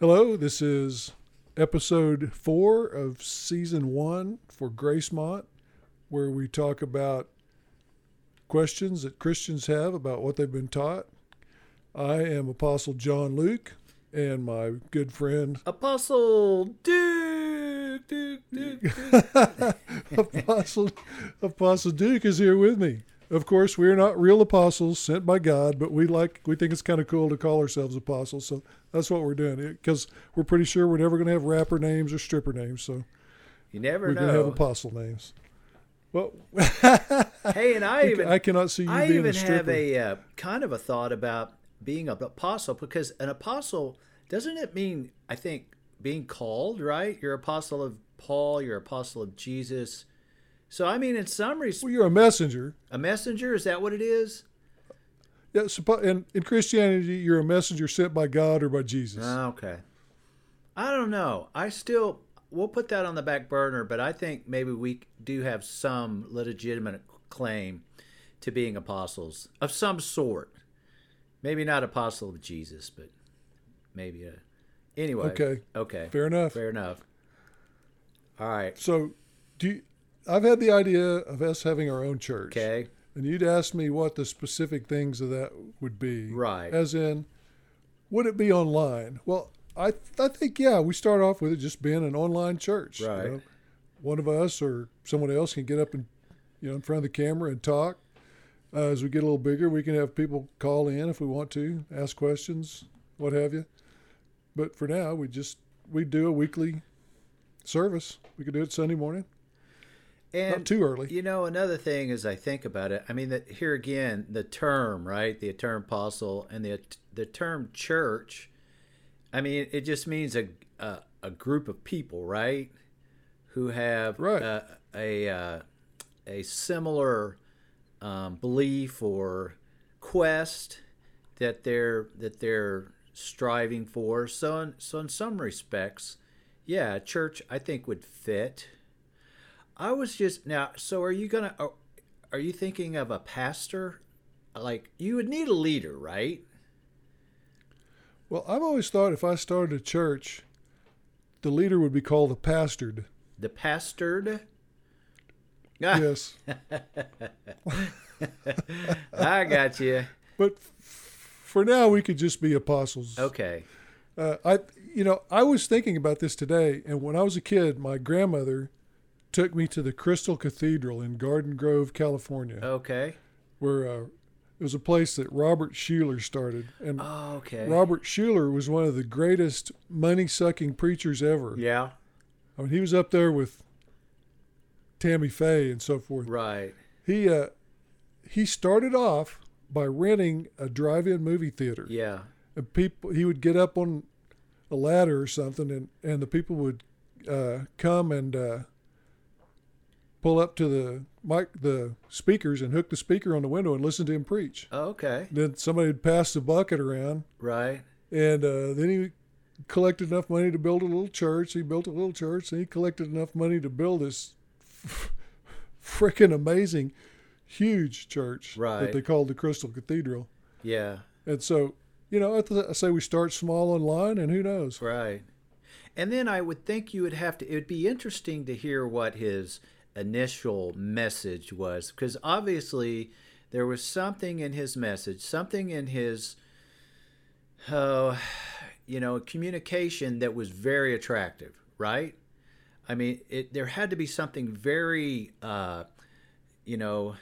Hello, this is episode four of season one for Gracemont, where we talk about questions that Christians have about what they've been taught. I am Apostle John Luke, and my good friend Apostle Duke, Duke, Duke, Apostle Apostle Duke is here with me. Of course, we are not real apostles sent by God, but we like we think it's kind of cool to call ourselves apostles. So that's what we're doing because we're pretty sure we're never going to have rapper names or stripper names. So You never know. we're going to have apostle names. Well, Hey, and I even I cannot see you I being even a stripper. have a uh, kind of a thought about being an apostle because an apostle doesn't it mean I think being called right? You're apostle of Paul. You're apostle of Jesus. So I mean, in some respects, well, you're a messenger. a messenger is that what it is? Yeah, suppo- and in Christianity, you're a messenger sent by God or by Jesus. Ah, Okay. I don't know. I still we'll put that on the back burner, but I think maybe we do have some legitimate claim to being apostles of some sort. Maybe not apostle of Jesus, but maybe a anyway. Okay. Okay. Fair enough. Fair enough. All right. So, do you, I've had the idea of us having our own church. Okay. And you'd ask me what the specific things of that would be. Right. As in, would it be online? Well, I I think yeah, we start off with it just being an online church. you Right. know. One of us or someone else can get up and you know in front of the camera and talk. Uh, as we get a little bigger, we can have people call in if we want to, ask questions, what have you. But for now, we just we do a weekly service. We could do it Sunday morning, And not too early. You know, another thing as I think about it, I mean, that here again, the term, right? The term apostle and the the term church. I mean, it just means a a, a group of people, right, who have Right. uh, a uh, a similar um, belief or quest that they're that they're striving for. So, in, so in some respects, yeah, church I think would fit. I was just now. So, are you gonna? Are, are you thinking of a pastor? Like you would need a leader, right? Well, I've always thought if I started a church, the leader would be called a pastored. The pastored. Yes. I got you. but f- for now, we could just be apostles. Okay. Uh, I, you know, I was thinking about this today, and when I was a kid, my grandmother took me to the Crystal Cathedral in Garden Grove, California, Okay. where uh, it was a place that Robert Schuller started, and Oh, okay. Robert Schuller was one of the greatest money-sucking preachers ever. Yeah. I mean, he was up there with Tammy Faye and so forth. Right. He uh, he started off by renting a drive-in movie theater. Yeah. And people, he would get up on a ladder or something, and and the people would uh, come and uh, pull up to the mic, the speakers, and hook the speaker on the window and listen to him preach. Okay. Then somebody would pass the bucket around, Right. and uh, then he collected enough money to build a little church. He built a little church, and he collected enough money to build this freaking amazing, huge church right. that they called the Crystal Cathedral. Yeah. And so, you know, I, th- I say we start small online, and who knows? Right. And then I would think you would have to, it would be interesting to hear what his initial message was, because obviously there was something in his message, something in his, oh, you know, communication that was very attractive, right? I mean, it, there had to be something very, uh, you know,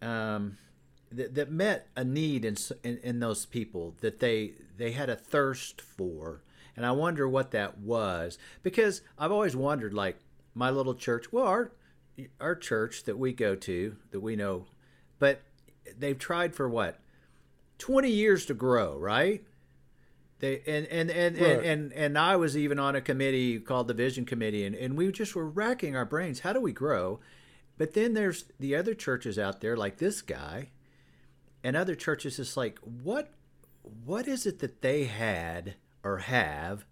um, that, that met a need in, in in those people that they they had a thirst for, and I wonder what that was because I've always wondered, like my little church, well, our our church that we go to that we know, but they've tried for what twenty years to grow, right? They and and and, Right. and, and and I was even on a committee called the Vision Committee, and, and we just were racking our brains. How do we grow? But then there's the other churches out there, like this guy, and other churches. It's like what what is it that they had or have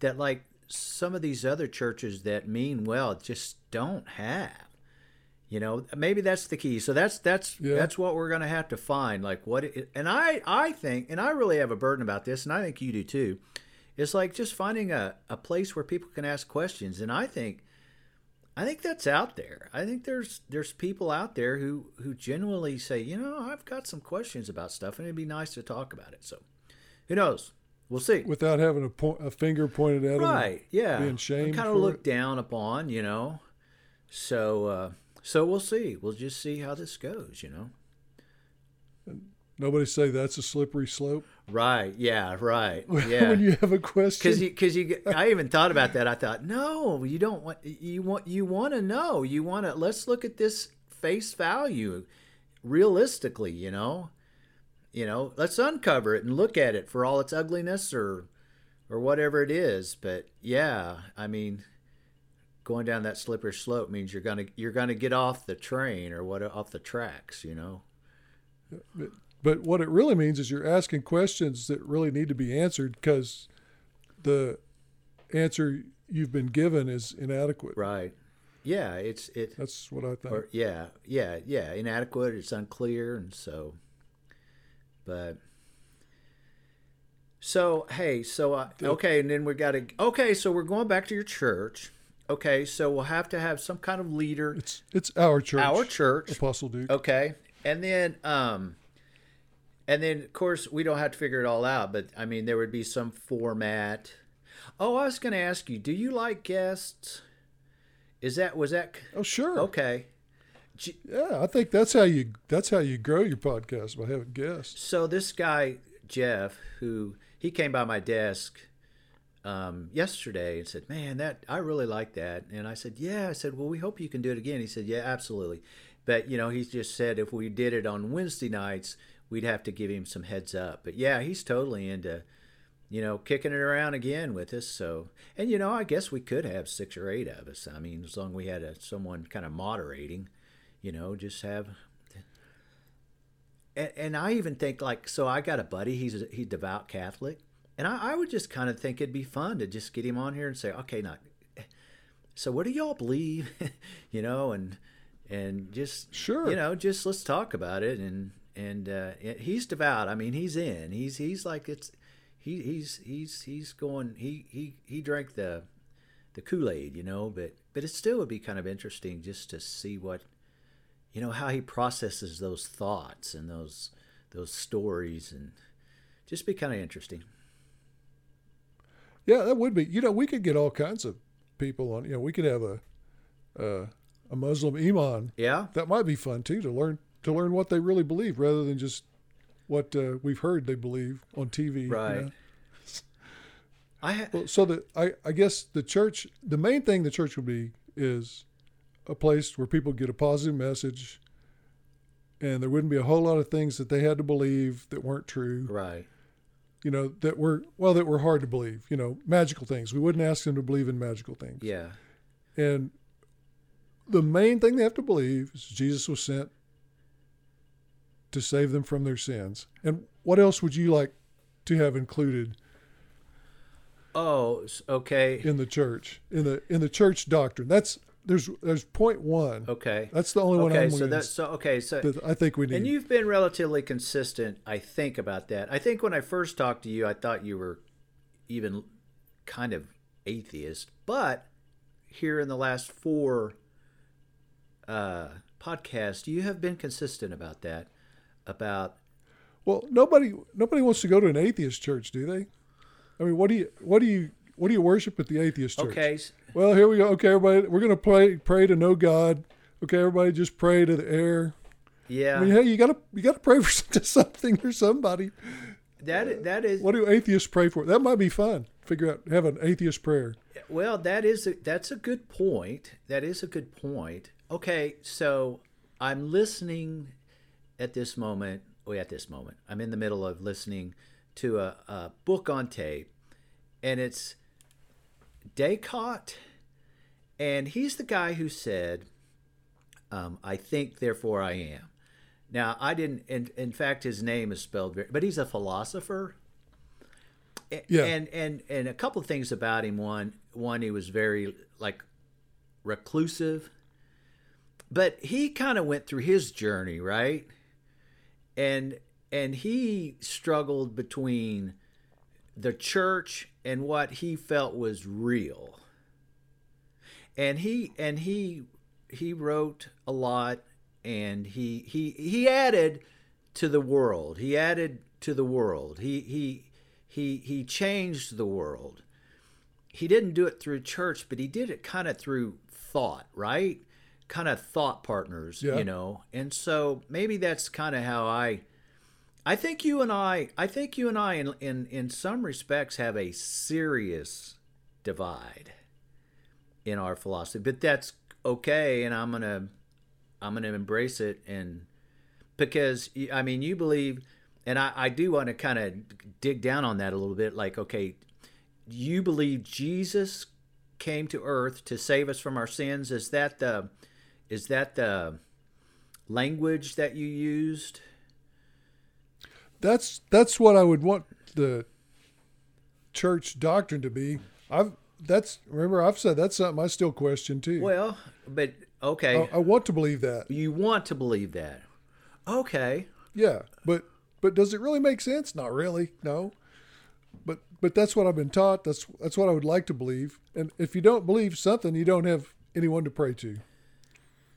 that like some of these other churches that mean well just don't have? You know, maybe that's the key. So that's that's Yeah. that's what we're going to have to find. Like what, it, and I I think, and I really have a burden about this, and I think you do too, It's like just finding a, a place where people can ask questions. And I think I think that's out there. I think there's there's people out there who who genuinely say, you know, I've got some questions about stuff, and it'd be nice to talk about it. So, who knows? We'll see. Without having a, po- a finger pointed at right? Yeah, being shamed, kind of looked it. down upon, you know. So, uh, so we'll see. We'll just see how this goes, you know. Nobody say that's a slippery slope. Right? Yeah. Right. Yeah. when you have a question, because you because you I even thought about that. I thought, no, you don't want you want you want to know. You want to let's look at this face value realistically. You know, you know, let's uncover it and look at it for all its ugliness or or whatever it is. But yeah, I mean, going down that slippery slope means you're gonna you're gonna get off the train or what off the tracks. You know. But but what it really means is you're asking questions that really need to be answered because the answer you've been given is inadequate. Right. Yeah. It's it. That's what I think. Or yeah, yeah, yeah, inadequate. It's unclear, and so. But. So hey, so uh, okay, and then we got to okay. So we're going back to your church. Okay, so we'll have to have some kind of leader. it's it's our church. Our church. Apostle Duke. Okay, and then um, and then of course we don't have to figure it all out, but I mean there would be some format. Oh, I was going to ask you, do you like guests? Is that was that Oh sure. okay? Yeah, I think that's how you that's how you grow your podcast by having guests. So this guy Jeff, who he came by my desk um, yesterday and said, "Man, that I really like that." And I said, "Yeah." I said, "Well, we hope you can do it again." He said, "Yeah, absolutely." But you know, he just said if we did it on Wednesday nights, we'd have to give him some heads up. But yeah, he's totally into, you know, kicking it around again with us. So, and you know, I guess we could have six or eight of us. I mean, as long as we had a, someone kind of moderating, you know, just have and, and I even think like so I got a buddy he's a, he's devout Catholic and I, I would just kind of think it'd be fun to just get him on here and say okay now so what do y'all believe? You know and and just Sure. you know just let's talk about it and and uh, he's devout. I mean he's in. He's he's like it's he he's he's he's going he he he drank the the Kool-Aid you know but but it still would be kind of interesting just to see what you know how he processes those thoughts and those those stories and just be kind of interesting Yeah, that would be. You know, we could get all kinds of people on. You know, we could have a uh, a Muslim imam. yeah That might be fun too to learn to learn what they really believe rather than just what uh, we've heard they believe on TV. you right know? i ha- Well, so that I, I guess the church, the main thing the church would be is a place where people get a positive message, and there wouldn't be a whole lot of things that they had to believe that weren't true. right You know, that were well, that were hard to believe. You know, magical things. We wouldn't ask them to believe in magical things. yeah And the main thing they have to believe is Jesus was sent to save them from their sins. And what else would you like to have included oh okay in the church in the in the church doctrine? That's there's there's point one. okay That's the only one okay I'm so that's so okay so I think we need. and you've been relatively consistent i think about that i think when i first talked to you i thought you were even kind of atheist but here in the last four uh podcasts you have been consistent about that about well, nobody nobody wants to go to an atheist church, do they? I mean, what do you what do you what do you worship at the atheist church? okay Well, here we go. Okay, everybody, we're gonna pray pray to no God. Okay, everybody, just pray to the air. yeah I mean, hey, you gotta you gotta pray for something or somebody. that that is What do atheists pray for? That might be fun. Figure out have an atheist prayer. Well, that is a, that's a good point. That is a good point. Okay, so I'm listening at this moment. Oh, well, at this moment, I'm in the middle of listening to a, a book on tape, and it's Descartes, and he's the guy who said, um, "I think, therefore I am." Now, I didn't. In, in fact, his name is spelled very, but he's a philosopher. Yeah. And and and a couple of things about him. One, one he was very like reclusive, but he kind of went through his journey, right? And and he struggled between the church and what he felt was real. And he and he he wrote a lot and he he he added to the world. He added to the world. He he he he changed the world. He didn't do it through church, but he did it kind of through thought, right? Kind of thought partners, Yeah. you know. And so maybe that's kind of how I I think you and I I think you and I in in in some respects have a serious divide in our philosophy, but that's okay and I'm to I'm to embrace it and because I mean you believe and I, I do want to kind of dig down on that a little bit like okay you believe Jesus came to earth to save us from our sins. Is that the is that the language that you used That's that's what I would want the church doctrine to be. I've that's remember I've said that's something I still question too. well but okay I, I want to believe that. you want to believe that okay Yeah, but but does it really make sense? Not really. No. But but that's what I've been taught. That's that's what I would like to believe. And if you don't believe something, you don't have anyone to pray to.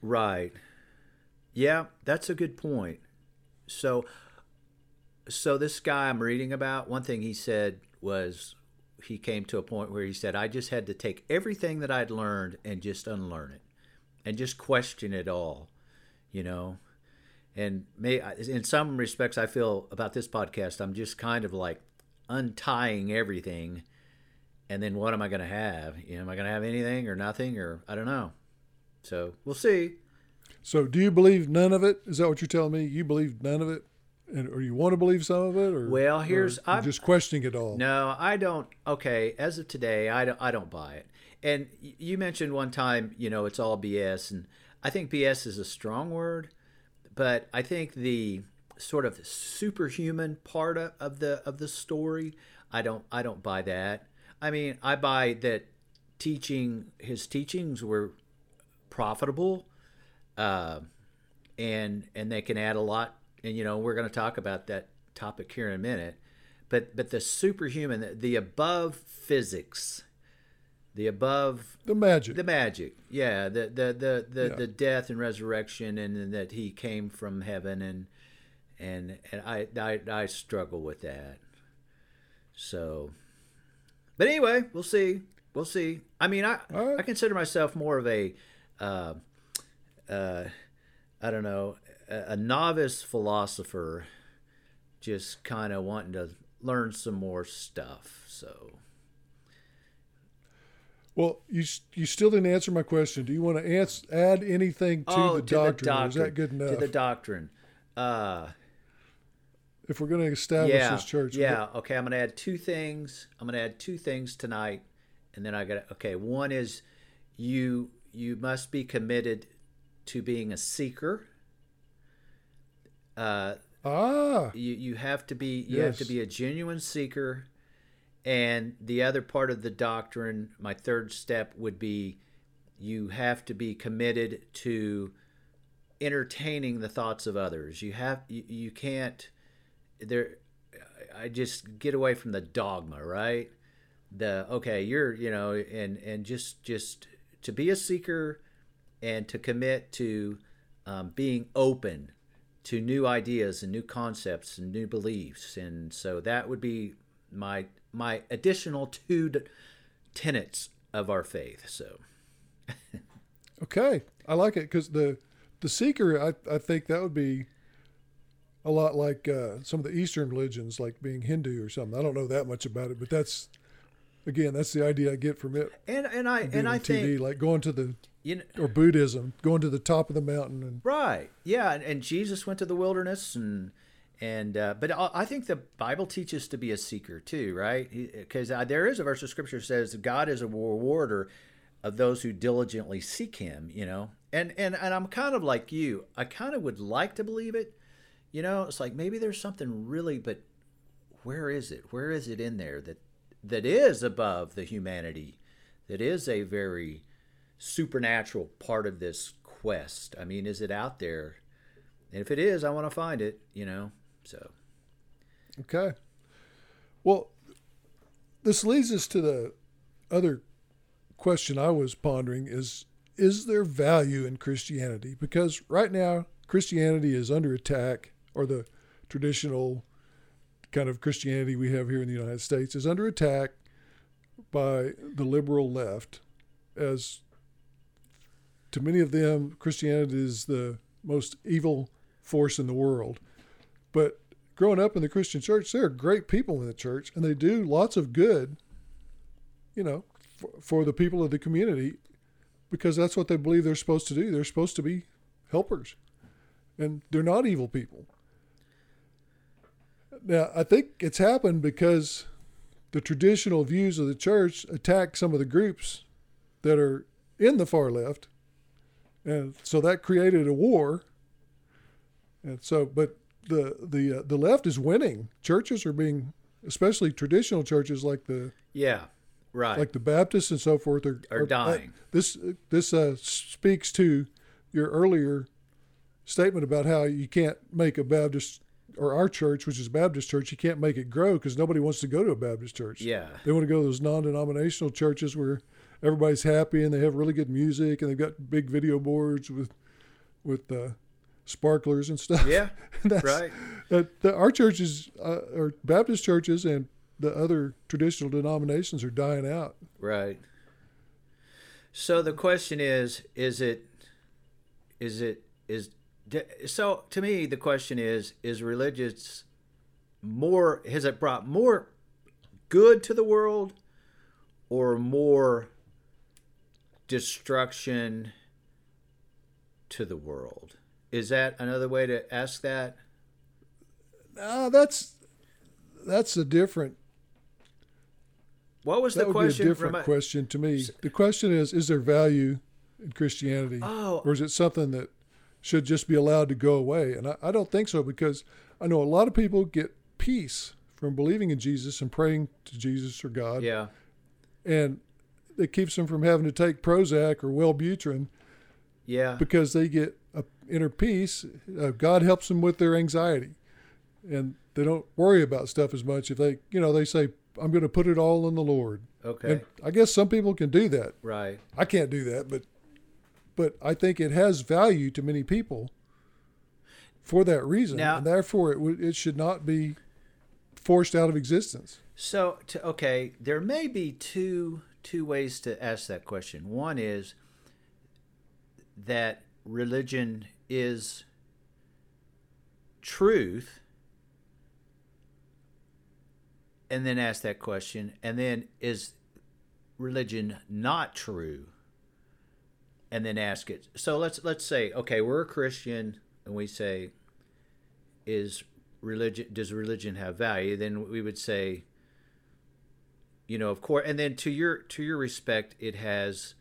Right. Yeah, that's a good point. So so this guy I'm reading about, one thing he said was he came to a point where he said I just had to take everything that I'd learned and just unlearn it and just question it all, you know. And may in some respects I feel about this podcast I'm just kind of like untying everything and then what am I going to have? You know, am I going to have anything or nothing or I don't know. So, we'll see. So do you believe none of it? Is that what you're telling me? You believe none of it? And or you want to believe some of it or Well, here's- I've- just questioning it all. No, I don't. Okay, as of today, I don't. I don't buy it. And you mentioned one time, you know, it's all BS, and I think BS is a strong word, but I think the sort of superhuman part of, of the of the story, I don't. I don't buy that. I mean, I buy that teaching his teachings were profitable, uh, and and they can add a lot. And you know, we're going to talk about that topic here in a minute. But but the superhuman, the, the above physics, the above The magic. the magic, yeah, the the the the, Yeah. the death and resurrection, and, and that he came from heaven, and and and I I, I struggle with that. So, but anyway, we'll see. We'll see. I mean, I right. I consider myself more of a, uh, uh, I don't know, a, novice philosopher, just kind of wanting to learn some more stuff. So. well, you you still didn't answer my question. Do you want to ans- add anything to, oh, the, to doctrine, the doctrine. Is that good enough? To the doctrine. Uh, if we're going to establish yeah, this church, yeah. Okay, I'm going to add two things. I'm going to add two things tonight, and then I got okay. One is you you must be committed to being a seeker. Uh, ah, you you have to be you have to be a genuine seeker. And the other part of the doctrine my third step would be you have to be committed to entertaining the thoughts of others. You have you, you can't there i just get away from the dogma right? The okay you're you know and and just just to be a seeker and to commit to um, being open to new ideas and new concepts and new beliefs and so that would be my my additional two d- tenets of our faith so okay, I like it because the the seeker, I I think that would be a lot like uh, some of the Eastern religions, like being Hindu or something. I don't know that much about it, but that's again, that's the idea I get from it. and and i and i TV, think like going to the you know or Buddhism, going to the top of the mountain and Right. Yeah, and, and Jesus went to the wilderness, and and uh, but I think the Bible teaches to be a seeker too, right? Because uh, there is a verse of Scripture that says God is a rewarder of those who diligently seek Him. You know, and and and I'm kind of like you. I kind of would like to believe it. You know, it's like maybe there's something really, but where is it? Where is it in there that that is above the humanity? That is a very supernatural part of this quest. I mean, is it out there? And if it is, I want to find it, you know. So, Okay. Well, this leads us to the other question I was pondering is is there value in Christianity? Because right now Christianity is under attack, or the traditional kind of Christianity we have here in the United States is under attack by the liberal left, as to many of them, Christianity is the most evil force in the world. But growing up in the Christian church, there are great people in the church, and they do lots of good, you know, for, for the people of the community because that's what they believe they're supposed to do. They're supposed to be helpers, and they're not evil people. Now, I think it's happened because the traditional views of the church attack some of the groups that are in the far left, and so that created a war. And so, but the the uh, the left is winning. Churches are being, especially traditional churches like the Yeah, right. like the Baptists and so forth are, Are dying. this this uh, speaks to your earlier statement about how you can't make a Baptist or our church, which is a Baptist church, you can't make it grow because nobody wants to go to a Baptist church. yeah, They want to go to those non-denominational churches where everybody's happy and they have really good music and they've got big video boards with with uh, sparklers and stuff. yeah, That's- right. That, that our churches, uh, or Baptist churches, and the other traditional denominations are dying out. Right. So the question is: Is it? Is it? Is so? To me, the question is: Is religious more? Has it brought more good to the world, or more destruction to the world? Is that another way to ask that? Uh, that's that's a different What was that the would question? be a different Remi- question to me. The question is: Is there value in Christianity, Oh, or is it something that should just be allowed to go away? And I, I don't think so because I know a lot of people get peace from believing in Jesus and praying to Jesus or God, yeah, and it keeps them from having to take Prozac or Wellbutrin yeah, because they get a inner peace. Uh, God helps them with their anxiety, and they don't worry about stuff as much. If they, you know, they say, "I'm going to put it all in the Lord." okay, And I guess some people can do that. right. I can't do that, but but I think it has value to many people for that reason, Now- and therefore it would it should not be forced out of existence. So, to, okay, there may be two two ways to ask that question. One is that religion is truth, and then ask that question, and then is religion not true, and then ask it. So let's let's say, okay, we're a Christian, and we say, is religion does religion have value? Then we would say, you know, of course, and then to your to your respect, it has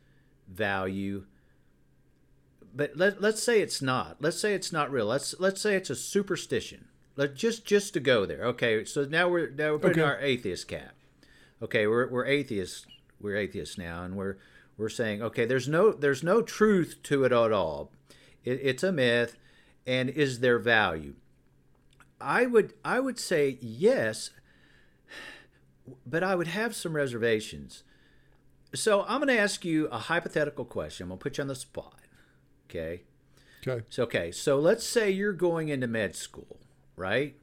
value. But let let's say it's not. Let's say it's not real. Let's let's say it's a superstition. Let just just to go there. Okay, so now we're now we're putting Okay. our atheist cap. Okay, we're we're atheists. We're atheists now, and we're we're saying okay, there's no there's no truth to it at all. It, it's a myth, and is there value? I would I would say yes, but I would have some reservations. So I'm going to ask you a hypothetical question. I'm going to put you on the spot. Okay. Okay, So okay, so let's say you're going into med school, right?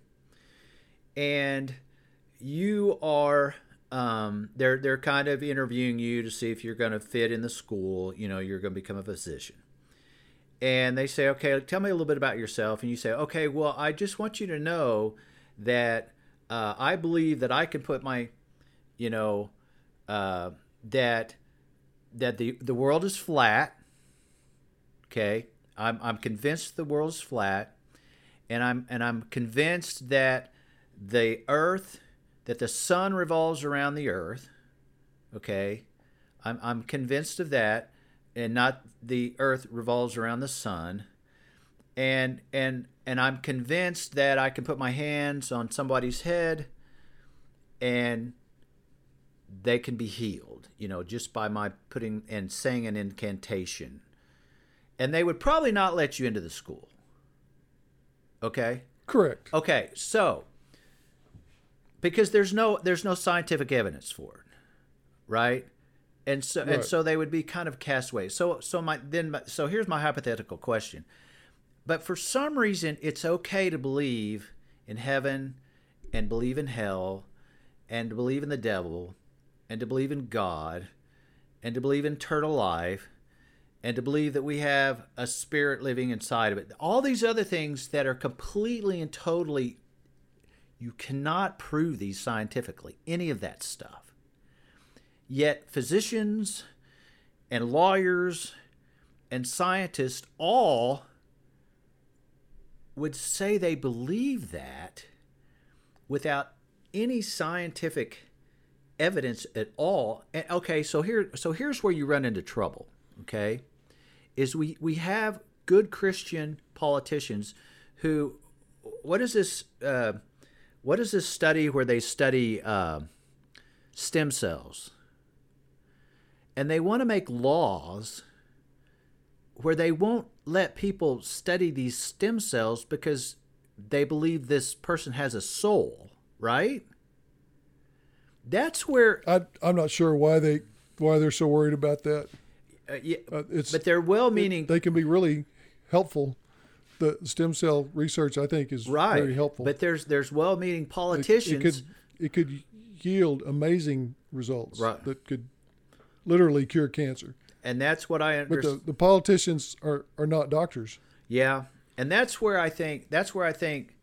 And you are um, they're they're kind of interviewing you to see if you're going to fit in the school. You know, you're going to become a physician. And they say, okay, tell me a little bit about yourself. And you say, okay, well, I just want you to know that uh, I believe that I can put my, you know, uh, that that the the world is flat. Okay, I'm I'm convinced the world's flat, and I'm and I'm convinced that the Earth, that the sun revolves around the Earth. Okay, I'm I'm convinced of that, and not the Earth revolves around the sun. And and and I'm convinced that I can put my hands on somebody's head, and they can be healed. You know, just by my putting and saying an incantation and they would probably not let you into the school. Okay? correct. Okay, so because there's no there's no scientific evidence for it, right? And so and so they would be kind of castaways. So so my then my, so here's my hypothetical question. But for some reason, it's okay to believe in heaven, and believe in hell, and to believe in the devil, and to believe in God, and to believe in eternal life, and to believe that we have a spirit living inside of it. All these other things that are completely and totally, you cannot prove these scientifically, any of that stuff. Yet physicians and lawyers and scientists all would say they believe that without any scientific evidence at all. And, okay, so here so here's where you run into trouble, okay? Is we we have good Christian politicians who what is this uh, what is this study where they study uh, stem cells? And they want to make laws where they won't let people study these stem cells because they believe this person has a soul, right? That's where, I, I'm not sure why they why they're so worried about that. uh, yeah, Uh, it's but they're well-meaning, they can be really helpful. The stem cell research, I think, is right? very helpful. But there's there's well-meaning It- politicians. It, could it could yield amazing results Right. that could literally cure cancer. And that's what I understand. the, the politicians are, are not doctors. Yeah, and that's where I think that's where I think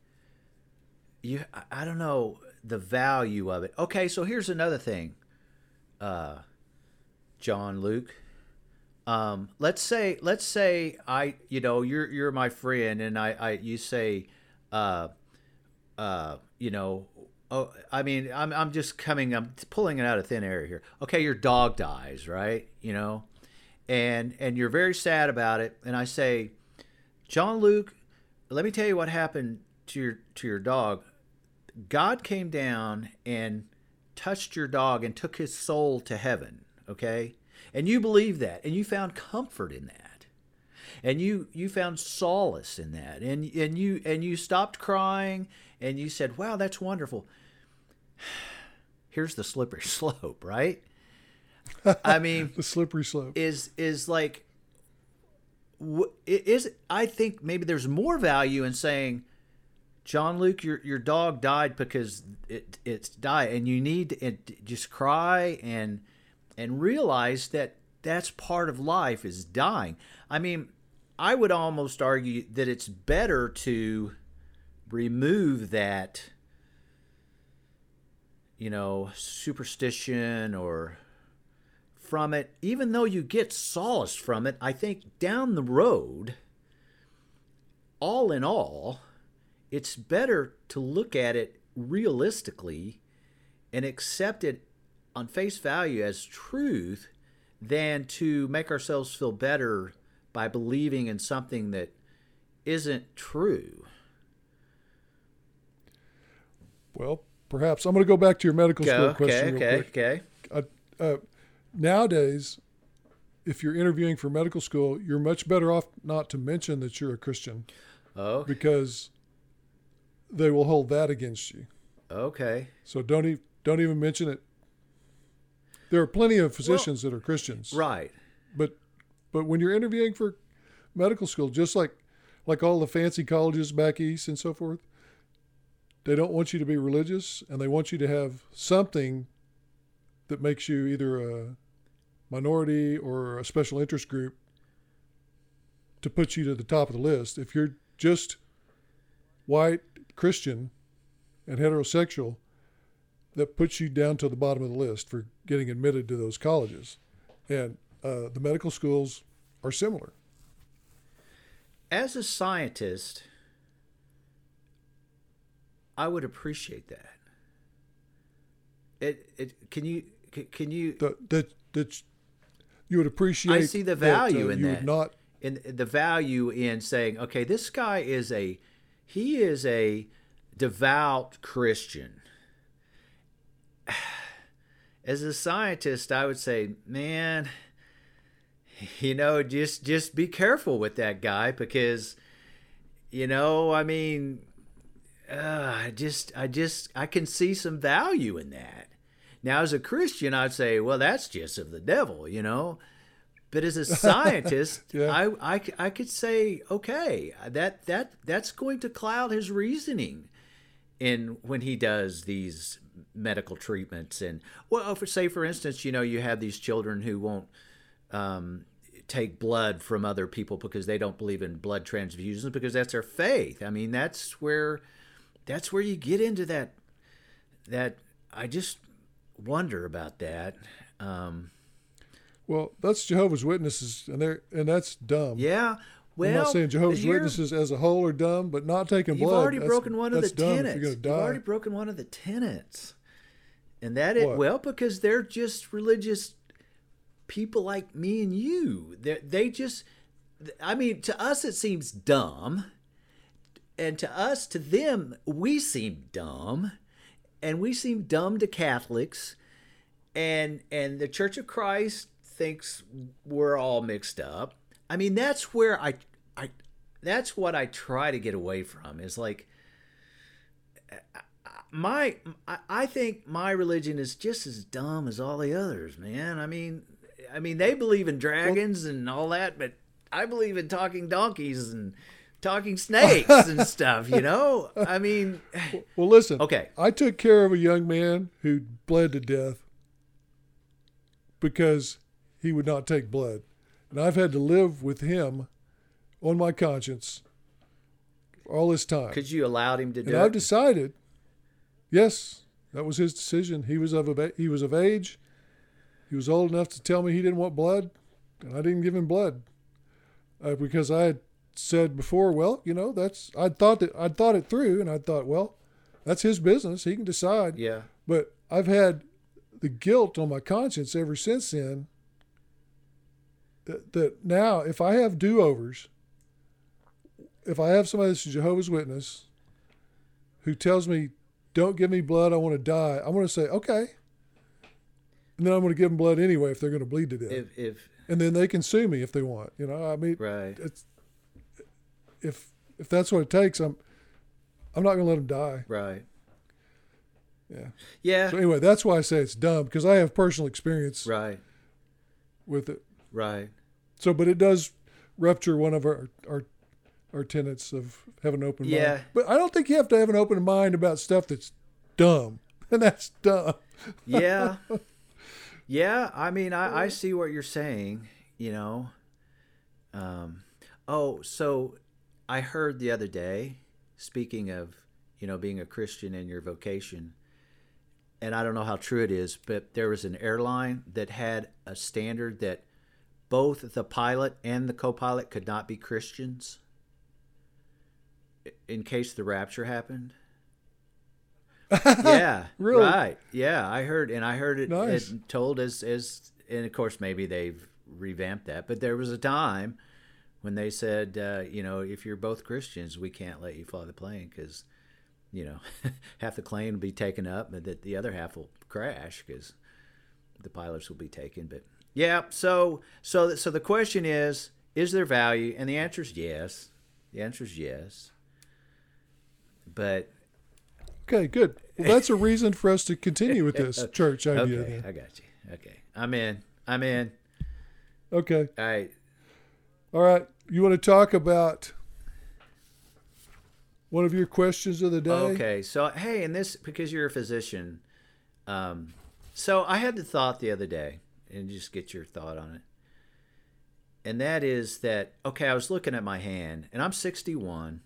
you. I- I don't know the value of it. Okay, so here's another thing, uh, John Luke. Um, let's say let's say I you know you're you're my friend and I, I you say, uh, uh, you know. Oh, I mean, I'm, I'm just coming, I'm pulling it out of thin air here. Okay, your dog dies, right? You know, and and you're very sad about it. And I say, John Luke, let me tell you what happened to your to your dog. God came down and touched your dog and took his soul to heaven, okay? And you believe that and you found comfort in that. And you you found solace in that. And and you and you stopped crying and you said, "Wow, that's wonderful." Here's the slippery slope, right? I mean, The slippery slope. is is like is I think maybe there's more value in saying John Luke your your dog died because it it's died and you need to just cry and and realize that that's part of life is dying. I mean, I would almost argue that it's better to remove that you know superstition or from it, even though you get solace from it, I think down the road, all in all, it's better to look at it realistically and accept it on face value as truth than to make ourselves feel better by believing in something that isn't true. Well, perhaps I'm going to go back to your medical Okay, school okay, question real okay, quick. okay. Uh, uh, nowadays, if you're interviewing for medical school, you're much better off not to mention that you're a Christian Oh, because they will hold that against you. okay. So don't even don't even mention it. There are plenty of physicians that are Christians, Right. but but when you're interviewing for medical school, just like like all the fancy colleges back east and so forth, they don't want you to be religious, and they want you to have something that makes you either a minority or a special interest group to put you to the top of the list. If you're just white Christian and heterosexual, that puts you down to the bottom of the list for getting admitted to those colleges. And uh, the medical schools are similar. as a scientist, I would appreciate that. It, it can you can- can you That that that you would appreciate. I see the that, uh, value in you that. Would not in the value in saying, okay, this guy is a he is a devout Christian. As a scientist, I would say, man, you know, just just be careful with that guy because you know, I mean, uh, I just, I just, I can see some value in that. Now, as a Christian, I'd say, well, that's just of the devil, you know. But as a scientist, Yeah. I, I, I could say, okay, that that that's going to cloud his reasoning in when he does these medical treatments and well, for say for instance, you know, you have these children who won't um, take blood from other people because they don't believe in blood transfusions because that's their faith. I mean, that's where that's where you get into that that I just wonder about that. Um, Well, that's Jehovah's Witnesses, and they're and that's dumb. yeah. Well, I'm not saying Jehovah's Witnesses as a whole are dumb, but not taking You've blood. already that's- broken one of the that's dumb if tenets. You've already broken one of the tenets, and that is What? well because they're just religious people like me and you. They they just, I mean, to us it seems dumb, and to us, to them, we seem dumb, and we seem dumb to Catholics, and and the Church of Christ thinks we're all mixed up. I mean, that's where I I that's what I try to get away from is like my I- I think my religion is just as dumb as all the others, man. I mean, I mean they believe in dragons and all that, but I believe in talking donkeys and talking snakes and stuff. You know, I mean, Well, listen. Okay. I took care of a young man who bled to death because he would not take blood, and I've had to live with him on my conscience all this time. because you allowed him to do and I've decided, yes, that was his decision. He was of a, he was of age. He was old enough to tell me he didn't want blood, and I didn't give him blood uh, because I had said before, well, you know, that's I thought that I'd thought it through, and I thought, well, that's his business. He can decide. yeah, But I've had the guilt on my conscience ever since then. That, that now, if I have do overs, if I have somebody that's a Jehovah's Witness who tells me, don't give me blood, I want to die, I'm going to say, okay. And then I'm going to give them blood anyway if they're going to bleed to death. if if and then they can sue me if they want. You know, I mean, right, it's, if if that's what it takes, I'm I'm not going to let him die. right, Yeah. yeah, So anyway, that's why I say it's dumb because I have personal experience right, with it. right. So, but it does rupture one of our our, our tenets of having an open mind. Yeah. mind. But I don't think you have to have an open mind about stuff that's dumb, and that's dumb. yeah yeah i mean I, I see what you're saying you know um oh so i heard the other day speaking of you know being a christian in your vocation and i don't know how true it is but there was an airline that had a standard that both the pilot and the co-pilot could not be christians in case the rapture happened yeah Really? right yeah i heard and i heard it, Nice. it told as as and of course maybe they've revamped that but there was a time when they said uh, you know if you're both christians we can't let you fly the plane because you know half the plane will be taken up and that the other half will crash because the pilots will be taken. But yeah so so so the question is is there value? And the answer is yes. The answer is yes. But Okay, good. Well, that's a reason for us to continue with this church idea. okay i got you. Okay. I'm in. I'm in. Okay. all right All right. You want to talk about one of your questions of the day? Okay, so hey, and this because you're a physician, um, so I had the thought the other day, and just get your thought on it. And that is that okay? I was looking at my hand, and I'm 61,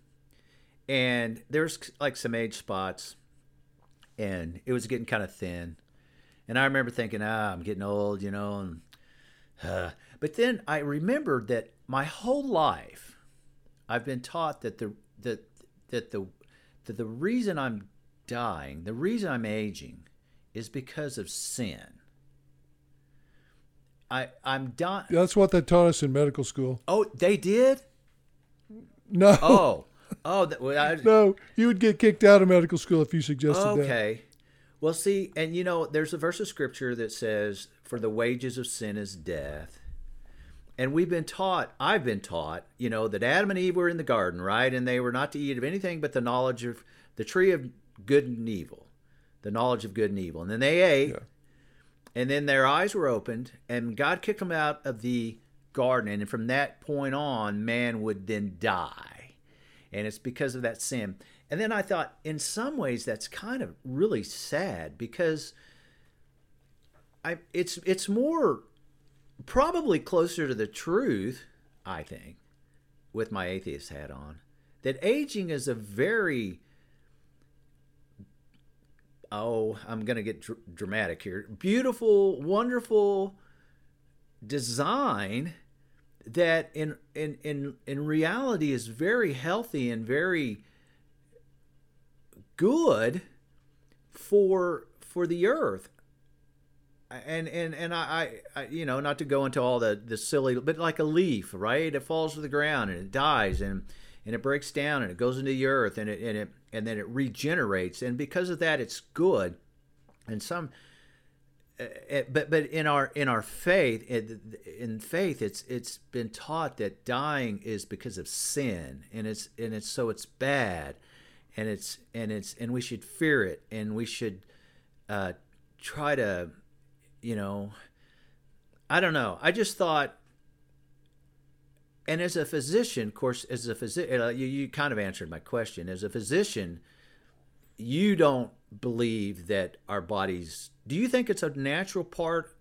and there's like some age spots, and it was getting kind of thin, and I remember thinking, ah, I'm getting old, you know, and uh, but then I remembered that my whole life, I've been taught that the that that the that the reason I'm dying, the reason I'm aging, is because of sin. I I'm dying. That's what they taught us in medical school. Oh, they did. No. Oh, oh, that, well, I, No, you would get kicked out of medical school if you suggested that. okay. Well, see, and you know, there's a verse of scripture that says, "For the wages of sin is death." And we've been taught, I've been taught, you know, that Adam and Eve were in the garden, right? And they were not to eat of anything but the knowledge of the tree of good and evil, the knowledge of good and evil. And then they ate, Yeah. and then their eyes were opened, and God kicked them out of the garden. And from that point on, man would then die. And it's because of that sin. And then I thought, in some ways, that's kind of really sad because I it's it's more probably closer to the truth, I think, with my atheist hat on, that aging is a very oh, I'm going to get dr- dramatic here. Beautiful, wonderful design that in in in in reality is very healthy and very good for for the earth and and and I, I you know not to go into all the the silly but like a leaf right? It falls to the ground and it dies and and it breaks down and it goes into the earth and it and it and then it regenerates. And because of that it's good. And some uh, but but in our in our faith in faith it's it's been taught that dying is because of sin. And it's and it's so it's bad. And it's and it's and we should fear it. And we should uh, try to you know i don't know. I just thought and as a physician of course as a physician uh, you, you kind of answered my question. As a physician you don't believe that our bodies do you think it's a natural part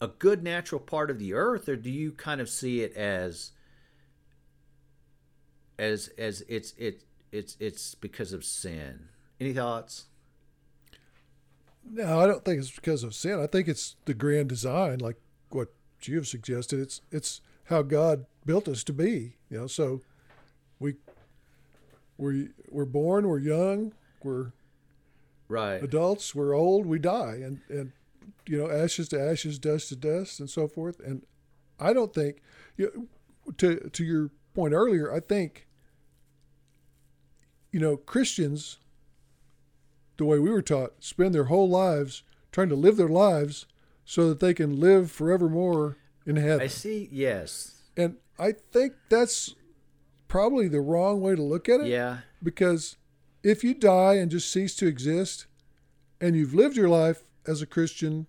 a good natural part of the earth or do you kind of see it as as as it's it it's it's because of sin? Any thoughts No, I don't think it's because of sin. I think it's the grand design, like what you have suggested. It's it's how God built us to be. You know, so we we we're born, we're young, we're right adults, we're old, we die, and and you know, ashes to ashes, dust to dust, and so forth. And I don't think, you know, to to your point earlier, I think, you know, Christians, the way we were taught, spend their whole lives trying to live their lives so that they can live forevermore in heaven. i see yes And I think that's probably the wrong way to look at it yeah because if you die and just cease to exist and you've lived your life as a Christian,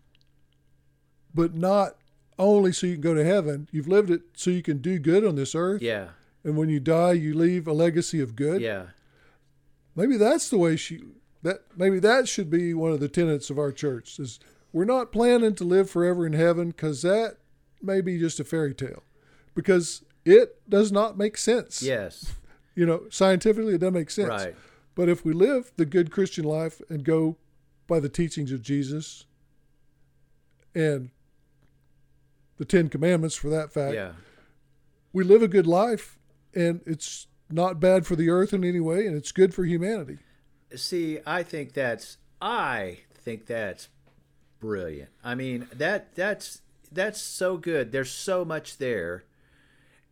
but not only so you can go to heaven, you've lived it so you can do good on this earth. yeah And when you die, you leave a legacy of good. yeah Maybe that's the way she that maybe that should be one of the tenets of our church is we're not planning to live forever in heaven because that may be just a fairy tale because it does not make sense. yes You know, scientifically it doesn't make sense. right But if we live the good Christian life and go by the teachings of Jesus and the Ten Commandments for that fact, yeah we live a good life and it's not bad for the earth in any way and it's good for humanity. See i think that's i think that's brilliant. I mean that that's that's so good. There's so much there.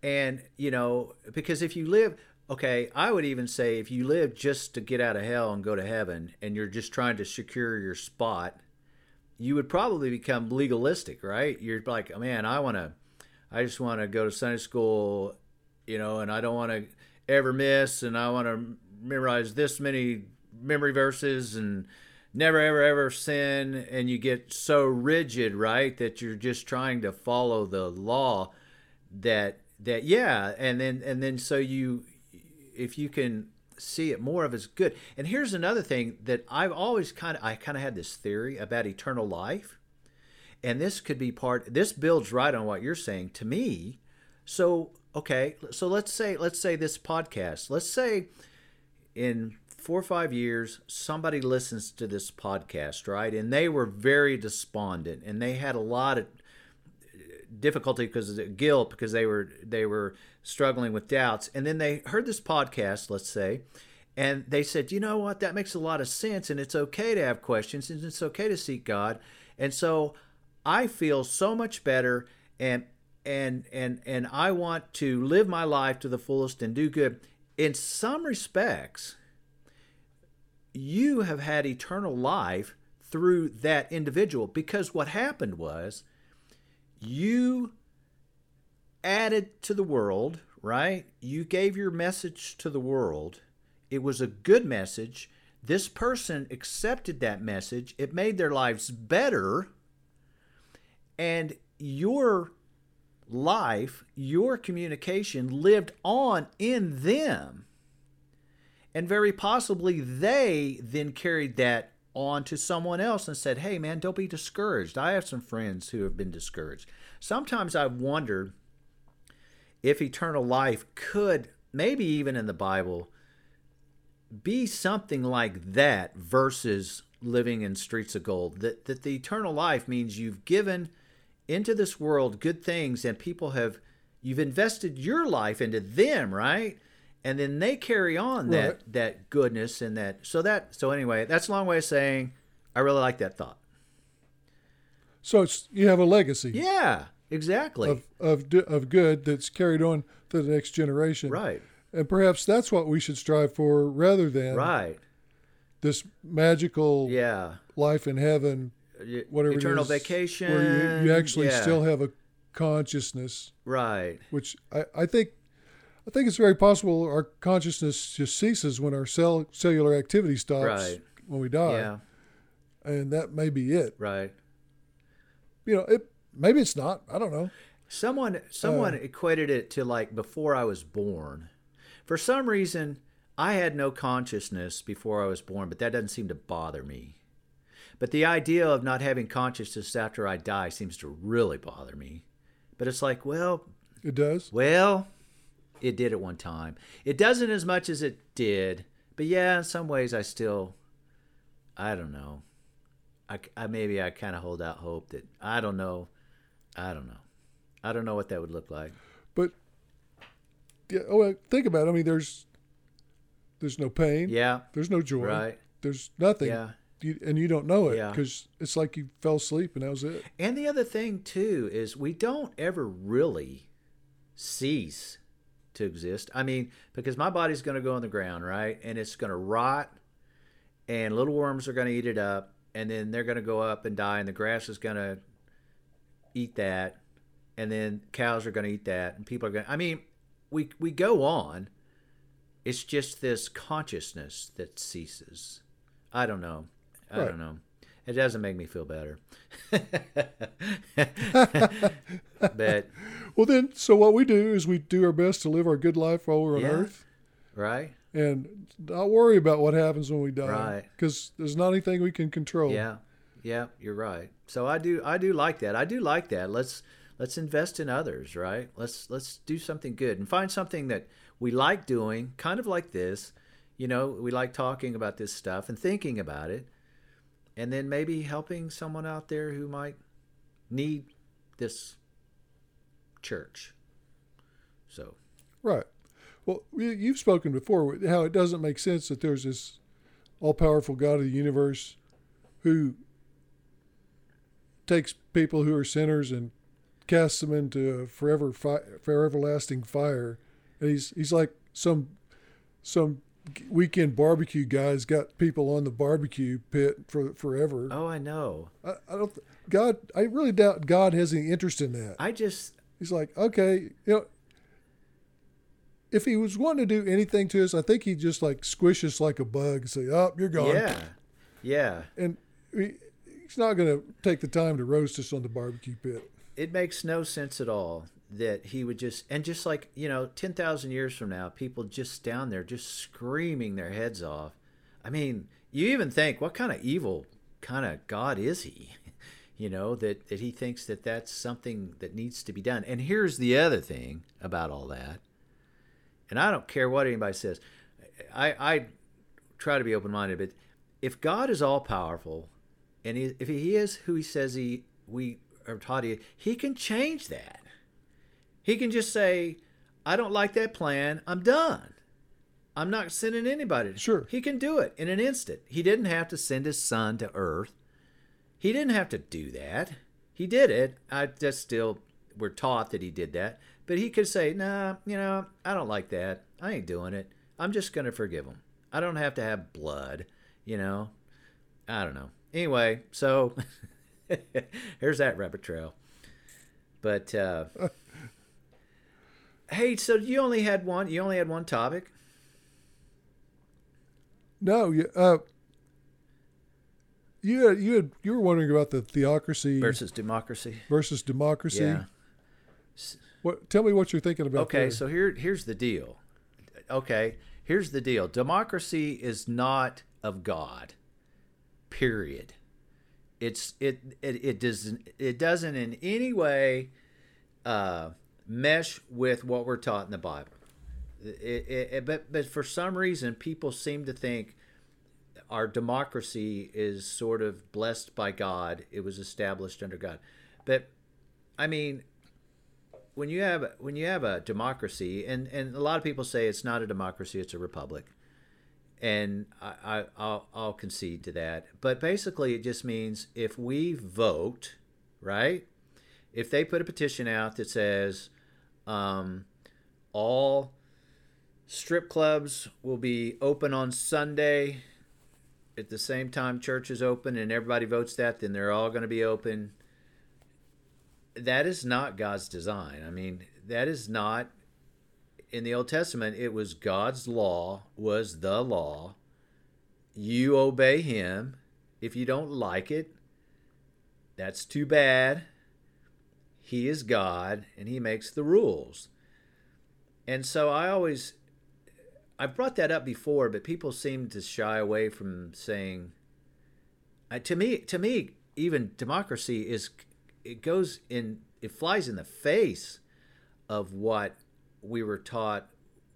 And you know because if you live okay i would even say if you live just to get out of hell and go to heaven and you're just trying to secure your spot you would probably become legalistic right? You're like oh, man i want to i just want to go to sunday school you know and i don't want to ever miss and i want to memorize this many memory verses and never ever ever sin and you get so rigid right that you're just trying to follow the law that that yeah and then and then so you if you can see it more of as good. And here's another thing that i've always kind of i kind of had this theory about eternal life and this could be part this builds right on what you're saying to me. So okay so let's say let's say this podcast let's say in four or five years somebody listens to this podcast right? And they were very despondent and they had a lot of uh, difficulty because of guilt because they were they were struggling with doubts. And then they heard this podcast let's say and they said you know what? That makes a lot of sense and it's okay to have questions and it's okay to seek god. And so i feel so much better and and and and i want to live my life to the fullest and do good. In some respects you have had eternal life through that individual because what happened was you added to the world, right? You gave your message to the world. It was a good message this person accepted that message. It made their lives better. And your life, your communication lived on in them. And very possibly they then carried that on to someone else and said, Hey, man, don't be discouraged. I have some friends who have been discouraged. Sometimes I wonder if eternal life could, maybe even in the Bible, be something like that versus living in streets of gold. That, that the eternal life means you've given into this world good things and people have, you've invested your life into them, right? And then they carry on that Right. that goodness and that so that so anyway that's a long way of saying i really like that thought. So it's you have a legacy. Yeah exactly. Of of of good that's carried on to the next generation. right. And perhaps that's what we should strive for rather than right. this magical yeah. life in heaven, uh, whatever eternal is, vacation where you, you actually yeah. still have a consciousness, right. which I, I think I think it's very possible our consciousness just ceases when our cell cellular activity stops Right. when we die, yeah and that may be it. right You know, it maybe it's not. I don't know. Someone someone Uh. equated it to like before I was born. For some reason, I had no consciousness before I was born, but that doesn't seem to bother me. But the idea of not having consciousness after I die seems to really bother me. But it's like, well, It does. well, it did at one time. It doesn't as much as it did, but yeah, in some ways I still I don't know. I, I maybe I kind of hold out hope that I don't know. I don't know. I don't know what that would look like. But yeah, oh, think about it. I mean, there's there's no pain. Yeah, There's no joy. right. There's nothing. Yeah. You, and you don't know it Yeah. because it's like you fell asleep and that was it. And the other thing too is we don't ever really cease to exist. I mean, because my body's going to go on the ground, right? And it's going to rot and little worms are going to eat it up and then they're going to go up and die and the grass is going to eat that and then cows are going to eat that and people are going to I mean, we we go on. It's just this consciousness that ceases. I don't know. I Right. don't know. It doesn't make me feel better. but Well, then, so what we do is we do our best to live our good life while we're on Yeah. earth right? and not worry about what happens when we die. Right. Because there's not anything we can control. Yeah. Yeah, you're right. So I do I do like that. I do like that. Let's let's invest in others, right? Let's let's do something good and find something that we like doing, kind of like this. You know, we like talking about this stuff and thinking about it. And then maybe helping someone out there who might need this church. So, Right. Well, you- you've spoken before how it doesn't make sense that there's this all powerful God of the universe who takes people who are sinners and casts them into a forever fi- everlasting fire. And he's he's like some some weekend barbecue guy's got people on the barbecue pit for forever. oh, I know. I, I don't th- God I really doubt God has any interest in that. I just He's like, okay, you know, if he was wanting to do anything to us, I think he'd just like squish us like a bug and say, oh, you're gone. yeah. Yeah. And he, he's not going to take the time to roast us on the barbecue pit. it makes no sense at all that he would just and just like you know 10,000 years from now people just down there just screaming their heads off. I mean you even think what kind of evil kind of god is he? You know that that he thinks that that's something that needs to be done. And here's the other thing about all that. And i don't care what anybody says. I i try to be open-minded but if god is all powerful and he, if he is who he says he we are taught he he can change that he can just say i don't like that plan. I'm done. I'm not sending anybody. Sure. he can do it in an instant. He didn't have to send his son to earth. He didn't have to do that. He did it. I just still we're taught that he did that. But he could say nah you know i don't like that. I ain't doing it. I'm just going to forgive him. I don't have to have blood you know. I don't know. Anyway, so here's that rabbit trail. But uh, hey, so you only had one. You only had one topic. No, you, uh, you had, you had, you were wondering about the theocracy versus democracy. versus democracy. Yeah. What? Tell me what you're thinking about. Okay, there. so here here's the deal. Okay, here's the deal. Democracy is not of God. Period. It's it it, it doesn't it doesn't in any way uh, mesh with what we're taught in the Bible. It, it, it, but but for some reason, people seem to think our democracy is sort of blessed by God. It was established under God, but I mean, when you have when you have a democracy, and and a lot of people say it's not a democracy, it's a republic, and I, I I'll, I'll concede to that. But basically, it just means if we vote, right? If they put a petition out that says um, all strip clubs will be open on Sunday at the same time church is open and everybody votes that, then they're all going to be open. That is not God's design. I mean, that is not in the Old Testament. It was God's law was the law. You obey Him. If you don't like it, that's too bad. He is God and He makes the rules. And so I always I've brought that up before, but people seem to shy away from saying. Uh, to me, to me, even democracy is it goes in it flies in the face of what we were taught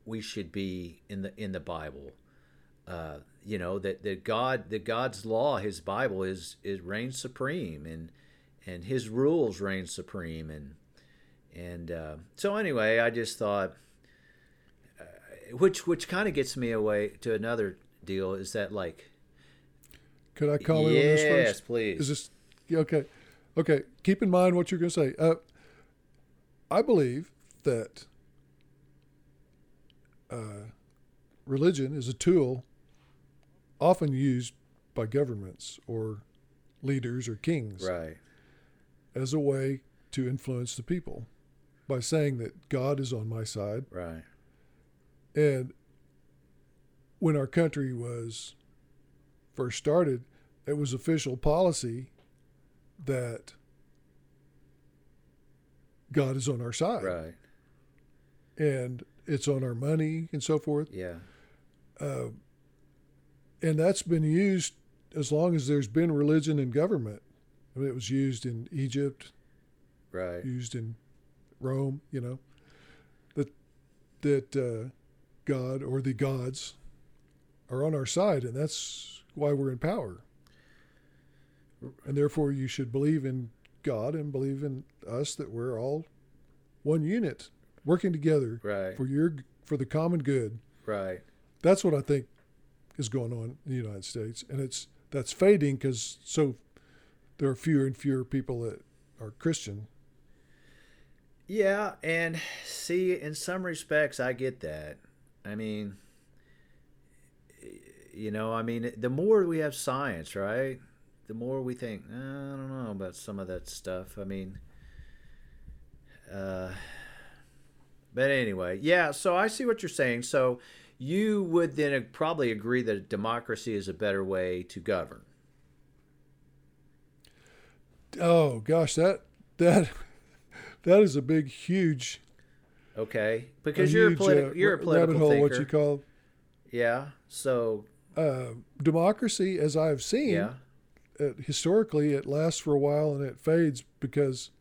we should be in the in the Bible. Uh, you know that that God that God's law, His Bible is is reigns supreme, and and His rules reign supreme, and and uh, so anyway, I just thought which which kind of gets me away to another deal is that like could I call yes, in on this first? Yes, please. Is this okay? Okay. Keep in mind what you're going to say. Uh, I believe that uh, religion is a tool often used by governments or leaders or kings right. As a way to influence the people by saying that God is on my side. Right. And when our country was first started, it was official policy that God is on our side. Right. And it's on our money and so forth. Yeah. Uh, and that's been used as long as there's been religion in government. I mean, it was used in Egypt, right? Used in Rome. You know that that uh, God or the gods are on our side, and that's why we're in power. And therefore, you should believe in God and believe in us that we're all one unit, working together right. for your for the common good. Right. That's what I think is going on in the United States, and it's that's fading because so there are fewer and fewer people that are Christian. Yeah, and see, in some respects, I get that. I mean, you know, I mean, the more we have science, right? The more we think, eh, I don't know about some of that stuff. I mean, uh, but anyway, yeah. So I see what you're saying. So you would then probably agree that democracy is a better way to govern. Oh gosh, that that that is a big, huge. Okay, because you're huge, a politi- uh, you're a political rabbit hole. thinker. What you call? Yeah. So. Uh, democracy, as I've seen, yeah. uh, historically, it lasts for a while and it fades because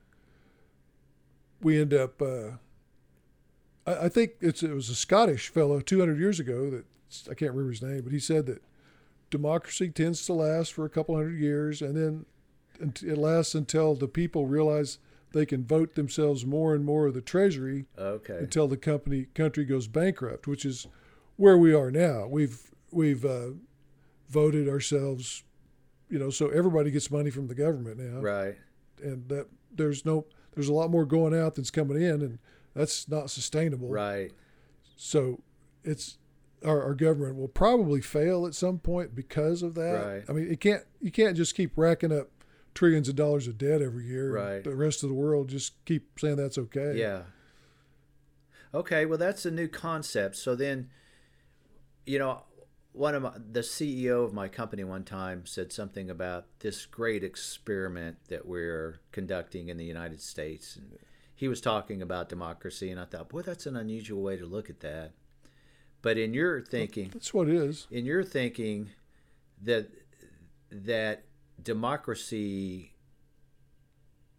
we end up. Uh, I, I think it's it was a Scottish fellow 200 years ago that I can't remember his name, but he said that democracy tends to last for a couple hundred years, and then it lasts until the people realize they can vote themselves more and more of the treasury okay. until the company country goes bankrupt, which is where we are now. We've we've uh, voted ourselves, you know, so everybody gets money from the government now, right? And that there's no there's a lot more going out than's coming in, and that's not sustainable, right? So it's our, our government will probably fail at some point because of that. Right. I mean, it can't you can't just keep racking up trillions of dollars of debt every year. Right. The rest of the world just keep saying that's okay. Yeah. Okay, well that's a new concept. So then, you know, one of my, the CEO of my company one time said something about this great experiment that we're conducting in the United States. And he was talking about democracy, and I thought, boy, that's an unusual way to look at that. But in your thinking, That's what it is. in your thinking, that that democracy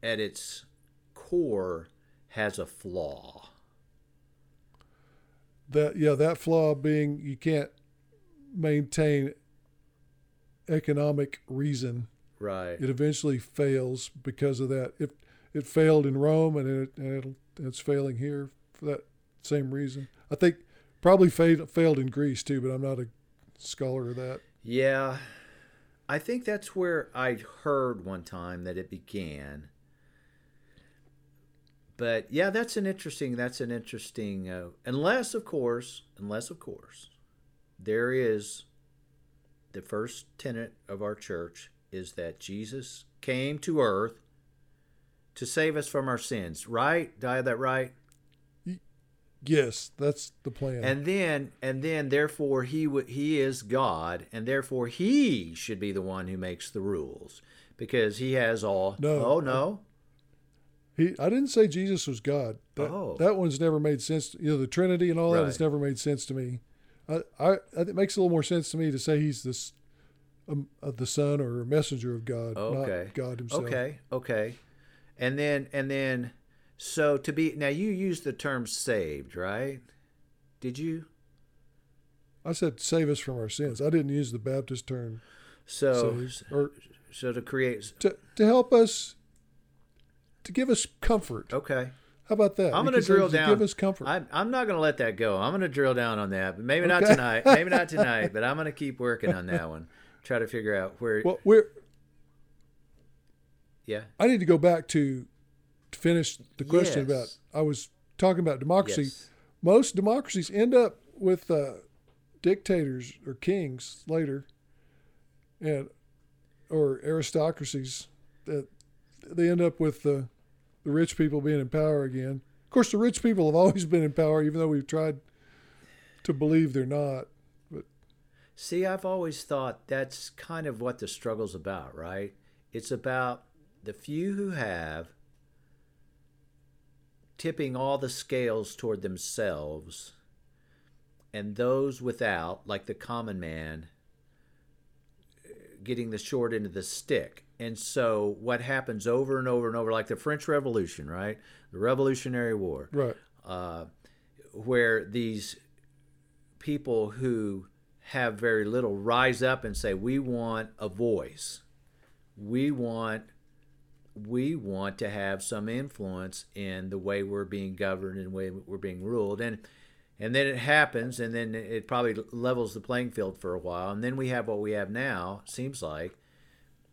at its core has a flaw. That yeah, that flaw being you can't maintain economic reason. Right. It eventually fails because of that. It it failed in Rome, and it and it'll, it's failing here for that same reason. I think probably failed failed in Greece too, but I'm not a scholar of that. Yeah, I think that's where I heard one time that it began. But yeah, that's an interesting. That's an interesting. Uh, unless, of course, unless of course, there is the first tenet of our church is that Jesus came to earth to save us from our sins. Right? Did I have that right? Yes, that's the plan. And then and then therefore he w- he is God and therefore he should be the one who makes the rules because he has all No. Oh no. he, I didn't say Jesus was God. That, Oh. that one's never made sense. You know, the Trinity and all that Right. has never made sense to me. I, I, it makes a little more sense to me to say he's this, um, uh, the son or messenger of God, Okay. not God himself. Okay. Okay. And then and then so to be now you used the term saved, right? Did you? I said save us from our sins. I didn't use the Baptist term So saved. or so to create to to help us, to give us comfort. Okay. How about that? I'm going to drill down. Give us comfort. I'm, I'm not going to let that go. I'm going to drill down on that, but maybe not tonight. Maybe not tonight, but I'm going to keep working on that one. Try to figure out where. well, we're. yeah. I need to go back to finish the question Yes. about. I was talking about democracy. Yes. most democracies end up with uh, dictators or kings later, and or aristocracies that they end up with the the rich people being in power again. Of course, the rich people have always been in power, even though we've tried to believe they're not. But see, I've always thought that's kind of what the struggle's about, right? It's about the few who have tipping all the scales toward themselves and those without, like the common man, getting the short end of the stick. And so, what happens over and over and over, like the French Revolution, right? The Revolutionary War, Right. uh, where these people who have very little rise up and say, "We want a voice. We want." We want to have some influence in the way we're being governed and the way we're being ruled, and and then it happens, and then it probably levels the playing field for a while, and then we have what we have now. Seems like.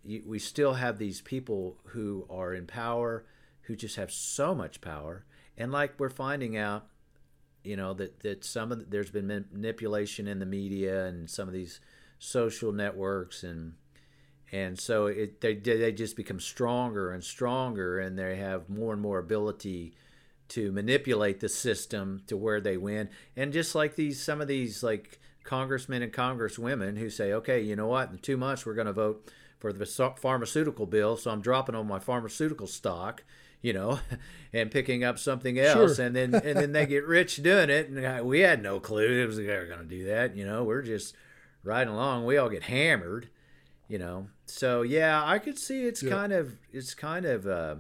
We still have these people who are in power, who just have so much power, and like we're finding out, you know that that some of the, there's been manipulation in the media and some of these social networks and and so it they they just become stronger and stronger and they have more and more ability to manipulate the system to where they win. And just like these some of these like congressmen and congresswomen who say okay you know what? In two months we're going to vote for the pharmaceutical bill so i'm dropping on my pharmaceutical stock you know and picking up something else. Sure. and then and then they get rich doing it and uh, we had no clue it was they were going to do that you know? We're just riding along. We all get hammered you know so yeah i could see it's Yeah. kind of it's kind of uh,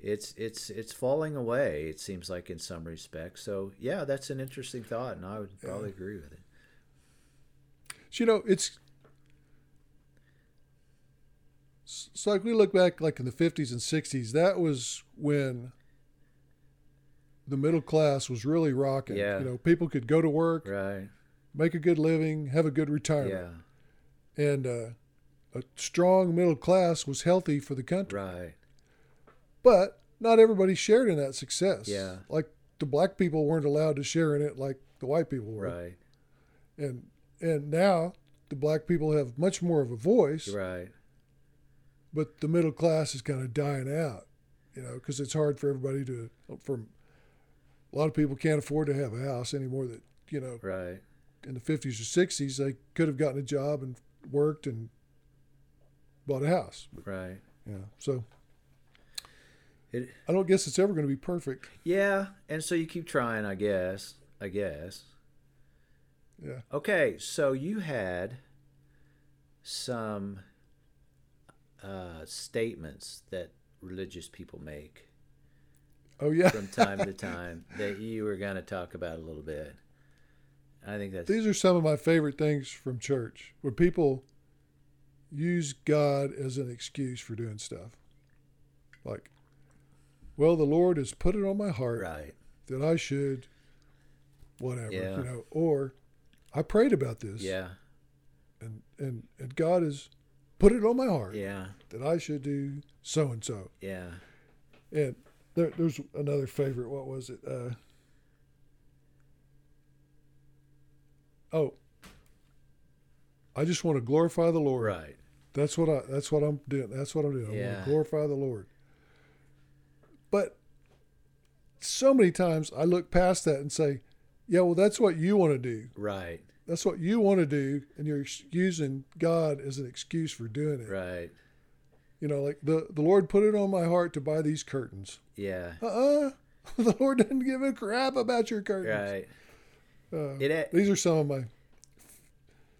it's it's it's falling away it seems like in some respects so yeah that's an interesting thought and i would probably agree with it So, you know, it's so like we look back, like in the fifties and sixties. That was when the middle class was really rocking. Yeah. You know, people could go to work, right make a good living, have a good retirement, yeah and uh, a strong middle class was healthy for the country. right But not everybody shared in that success. Yeah. Like the black people weren't allowed to share in it like the white people were. right And and now the black people have much more of a voice. right but the middle class is kind of dying out, you know, because it's hard for everybody to. For a lot of people can't afford to have a house anymore. That you know, right in the 50s or 60s, they could have gotten a job and worked and bought a house. Right. Yeah. So It, I don't guess it's ever going to be perfect. yeah, and so you keep trying, I guess. I guess. Yeah. Okay, so you had some uh, statements that religious people make Oh yeah. from time to time that you were going to talk about a little bit. I think that's These are some of my favorite things from church where people use God as an excuse for doing stuff. Like, well, the Lord has put it on my heart right. that I should, whatever, Yeah. you know, or I prayed about this Yeah. and, and, and God has put it on my heart Yeah. that I should do so and so. Yeah. And there, there's another favorite. What was it? Uh, oh, I just want to glorify the Lord. Right. That's what I. That's what I'm doing. That's what I'm doing. I want Yeah. to glorify the Lord. But so many times I look past that and say, "Yeah, well, that's what you want to do. Right. That's what you want to do, and you're using God as an excuse for doing it. Right. You know, like the the Lord put it on my heart to buy these curtains. Yeah. Uh-uh. The Lord doesn't give a crap about your curtains. Right. Uh, It these are some of my.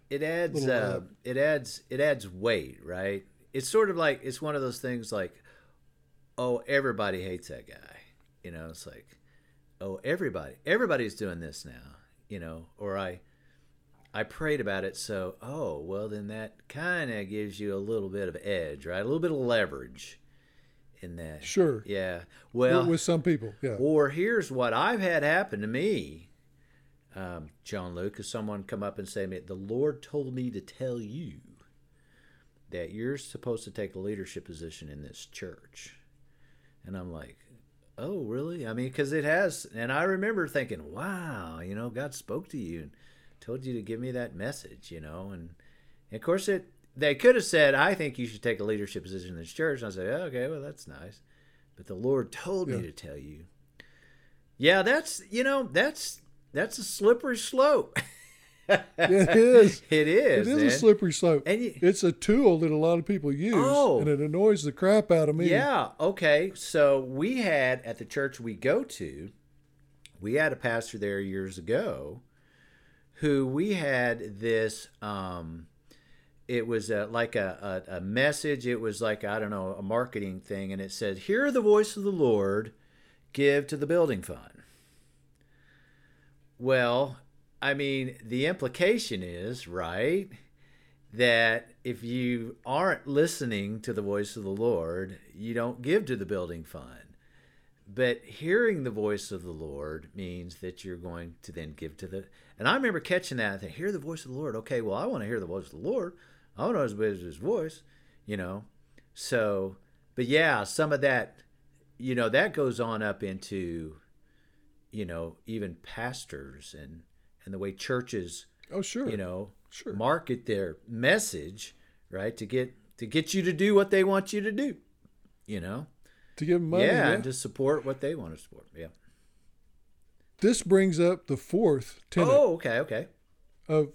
It adds uh, it adds it adds weight, right? It's sort of like it's one of those things like, oh, everybody hates that guy. You know, it's like, oh, everybody, everybody's doing this now. You know, or I, I prayed about it, so oh, well, then that kind of gives you a little bit of edge, right? A little bit of leverage in that. Sure. Yeah. Well, with some people, yeah. or here's what I've had happen to me, um, John Luke, is someone come up and say to me, the Lord told me to tell you that you're supposed to take a leadership position in this church. And I'm like, oh, really? I mean, because it has. And I remember thinking, wow, you know, God spoke to you and told you to give me that message, you know. And, and of course, it they could have said, I think you should take a leadership position in this church. And I said, oh, okay, well, that's nice. But the Lord told me to tell you. Yeah, that's, you know, that's that's a slippery slope. it is. It is. It is man. a slippery slope. And you, It's a tool that a lot of people use, Oh. and it annoys the crap out of me. Yeah. Okay. So we had at the church we go to, we had a pastor there years ago, who we had this. Um, it was a, like a, a, a message. It was like I don't know a marketing thing, and it said, "Hear the voice of the Lord, give to the building fund." Well, I mean, the implication is right that if you aren't listening to the voice of the Lord, you don't give to the building fund. But hearing the voice of the Lord means that you're going to then give to the. And I remember catching that. I think, hear the voice of the Lord. Okay, well, I want to hear the voice of the Lord. I want to know his, his voice, you know. So, but yeah, some of that, you know, that goes on up into, you know, even pastors and and the way churches Oh, sure. you know Sure. market their message right to get to get you to do what they want you to do you know to give them money. yeah, Yeah. and to support what they want to support yeah This brings up the fourth tenet oh okay okay of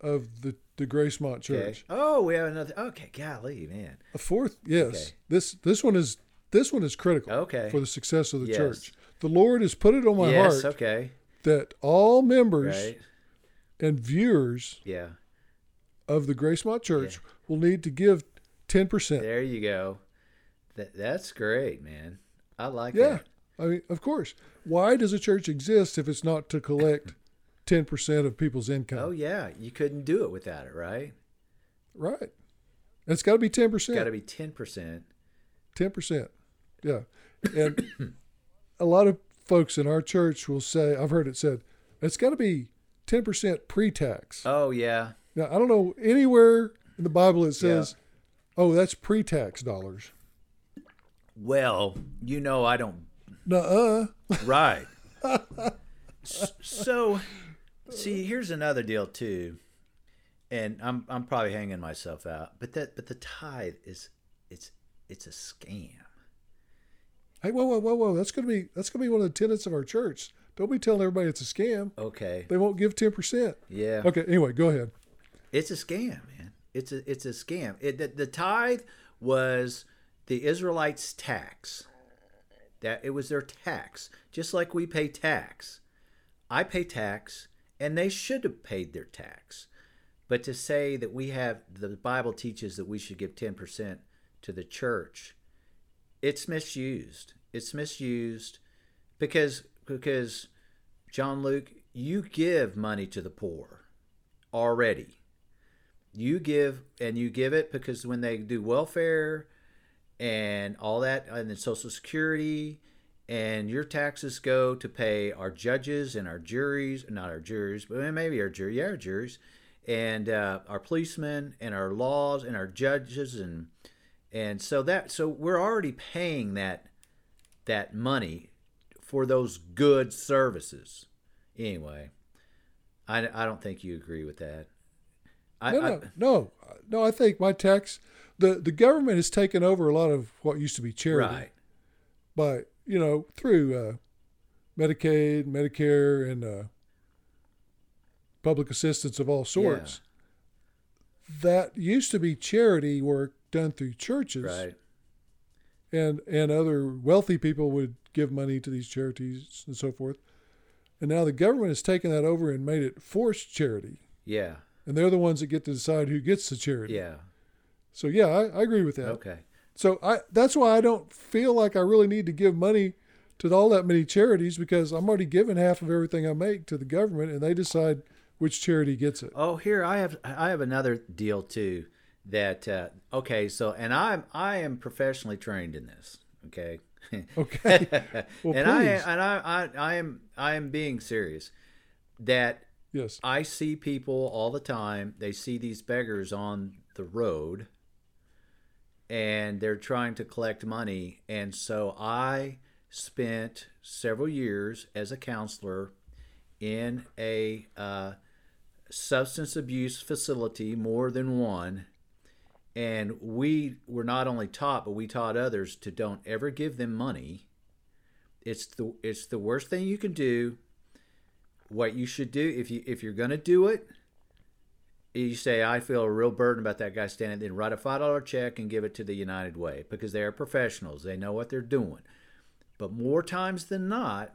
of the the Gracemont okay Church. oh we have another okay golly man A fourth, yes. Okay. This this one is this one is critical Okay. for the success of the Yes. church. The Lord has put it on my yes heart okay that all members right and viewers yeah of the Gracemont Church will need to give ten percent. there you go that that's great man i like it. Yeah. that I mean, of course. Why does a church exist if it's not to collect ten percent of people's income? oh yeah you couldn't do it without it right Right. It's got to be ten percent. got to be 10% Ten percent. Yeah. And a lot of folks in our church will say, I've heard it said, it's got to be ten percent pre-tax. oh yeah Now I don't know anywhere in the Bible it says, "Oh, that's pre-tax dollars." well you know i don't Nuh-uh. Right. So, see, here's another deal too, and I'm I'm probably hanging myself out, but that but the tithe is it's it's a scam. Hey, whoa, whoa, whoa, whoa! That's gonna be that's gonna be one of the tenets of our church. Don't be telling everybody it's a scam. Okay. They won't give ten percent. Yeah. Okay. Anyway, go ahead. It's a scam, man. It's a it's a scam. It, the, the tithe was the Israelites' tax. That it was their tax, just like we pay tax. I pay tax, and they should have paid their tax. But to say that we have the Bible teaches that we should give ten percent to the church, it's misused. It's misused because because John Luke, you give money to the poor already you give and you give it because when they do welfare and all that and then social security and your taxes go to pay our judges and our juries not our juries but maybe our jury yeah our juries and uh, our policemen and our laws and our judges and and so that so we're already paying that that money for those good services anyway i, I don't think you agree with that I, no, I- no, no, no. I think my tax, the the government has taken over a lot of what used to be charity right by you know through uh, Medicaid, Medicare, and uh, public assistance of all sorts. That used to be charity work done through churches, right and and other wealthy people would give money to these charities and so forth. And now the government has taken that over and made it forced charity, yeah and they're the ones that get to decide who gets the charity. yeah So yeah, I, I agree with that. okay So I that's why I don't feel like I really need to give money to all that many charities because I'm already giving half of everything I make to the government, and they decide which charity gets it. Oh, here I have I have another deal too. That uh, okay, so and I'm I am professionally trained in this. Okay, Okay. Well, and I and I, I I am I am being serious. That yes. I see people all the time. They see these beggars on the road, and they're trying to collect money. And so I spent several years as a counselor in a uh, substance abuse facility, more than one. And we were not only taught, but we taught others to don't ever give them money. It's the it's the worst thing you can do. What you should do if you if you're gonna do it, you say I feel a real burden about that guy standing. Then write a five dollar check and give it to the United Way because they are professionals. They know what they're doing. But more times than not,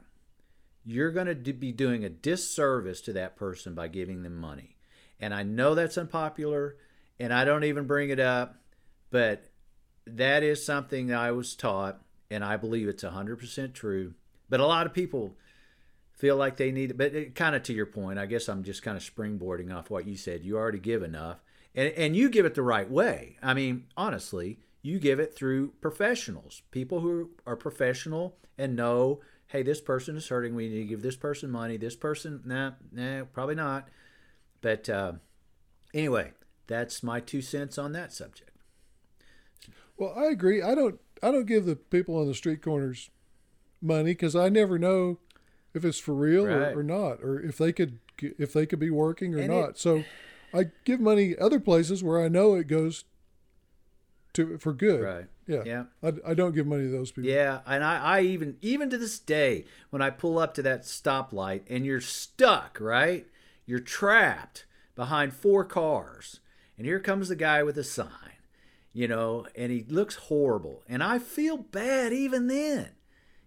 you're going to be doing a disservice to that person by giving them money. And I know that's unpopular, and I don't even bring it up, but that is something that I was taught, and I believe it's 100% true. But a lot of people feel like they need it. But it, kind of to your point, I guess I'm just kind of springboarding off what you said. You already give enough, and, and you give it the right way. I mean, honestly, you give it through professionals, people who are professional and know, hey, this person is hurting. We need to give this person money. This person, nah, nah, probably not. But uh, anyway, that's my two cents on that subject. Well, I agree. I don't. I don't give the people on the street corners money because I never know if it's for real Right. or, or not, or if they could if they could be working or And it- not. so I give money other places where I know it goes to for good. Right. Yeah. Yeah. I, I don't give money to those people. Yeah, and I, I even even to this day, when I pull up to that stoplight and you're stuck, right? You're trapped behind four cars, and here comes the guy with a sign, you know, and he looks horrible, and I feel bad even then,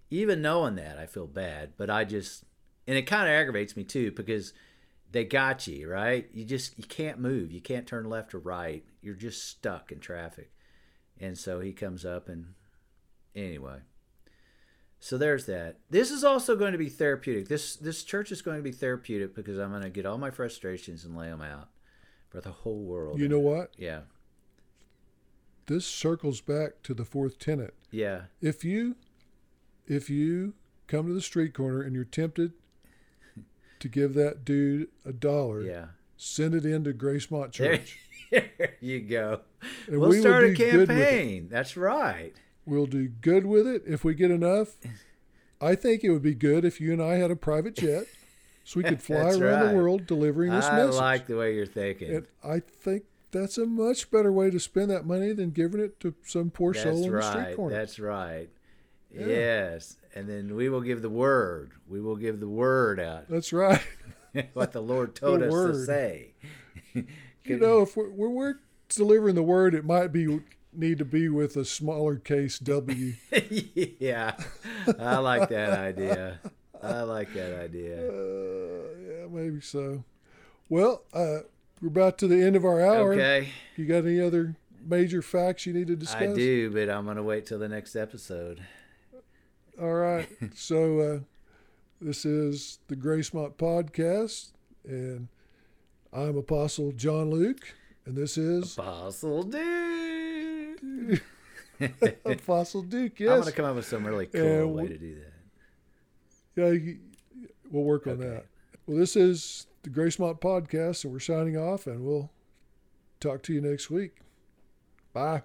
even knowing that I feel bad, but I just, and it kind of aggravates me too because they got you right. You just you can't move, you can't turn left or right. You're just stuck in traffic, and so he comes up and anyway. So there's that. This is also going to be therapeutic. This this church is going to be therapeutic because i'm going to get all my frustrations and lay them out for the whole world You know what? yeah This circles back to the fourth tenet. yeah If you if you come to the street corner and you're tempted to give that dude a dollar, yeah send it into Gracemont there, Church. there you go And we'll we start a do good with it. campaign that's right We'll do good with it if we get enough. I think it would be good if you and I had a private jet so we could fly around right. the world delivering this i message. I like the way you're thinking and I think that's a much better way to spend that money than giving it to some poor soul that's in the street right corner. that's right Yeah. yes and then we will give the word. We will give the word out. That's right. what the Lord told The us to say. You know, if we're, when we're delivering the word, it might be need to be with a smaller case W. yeah, I like that idea. I like that idea. Uh, yeah, maybe so. Well, uh, we're about to the end of our hour. Okay, You got any other major facts you need to discuss? I do, but I'm gonna wait till the next episode. All right. so uh, this is the Gracemont podcast, and I'm Apostle John Luke, and this is Fossil dude. Apostle Duke. Yes. I'm gonna come up with some really cool Yeah, way to do that. Yeah, we'll work on Okay. that. Well, this is the Gracemont podcast, and we're signing off, and we'll talk to you next week. Bye.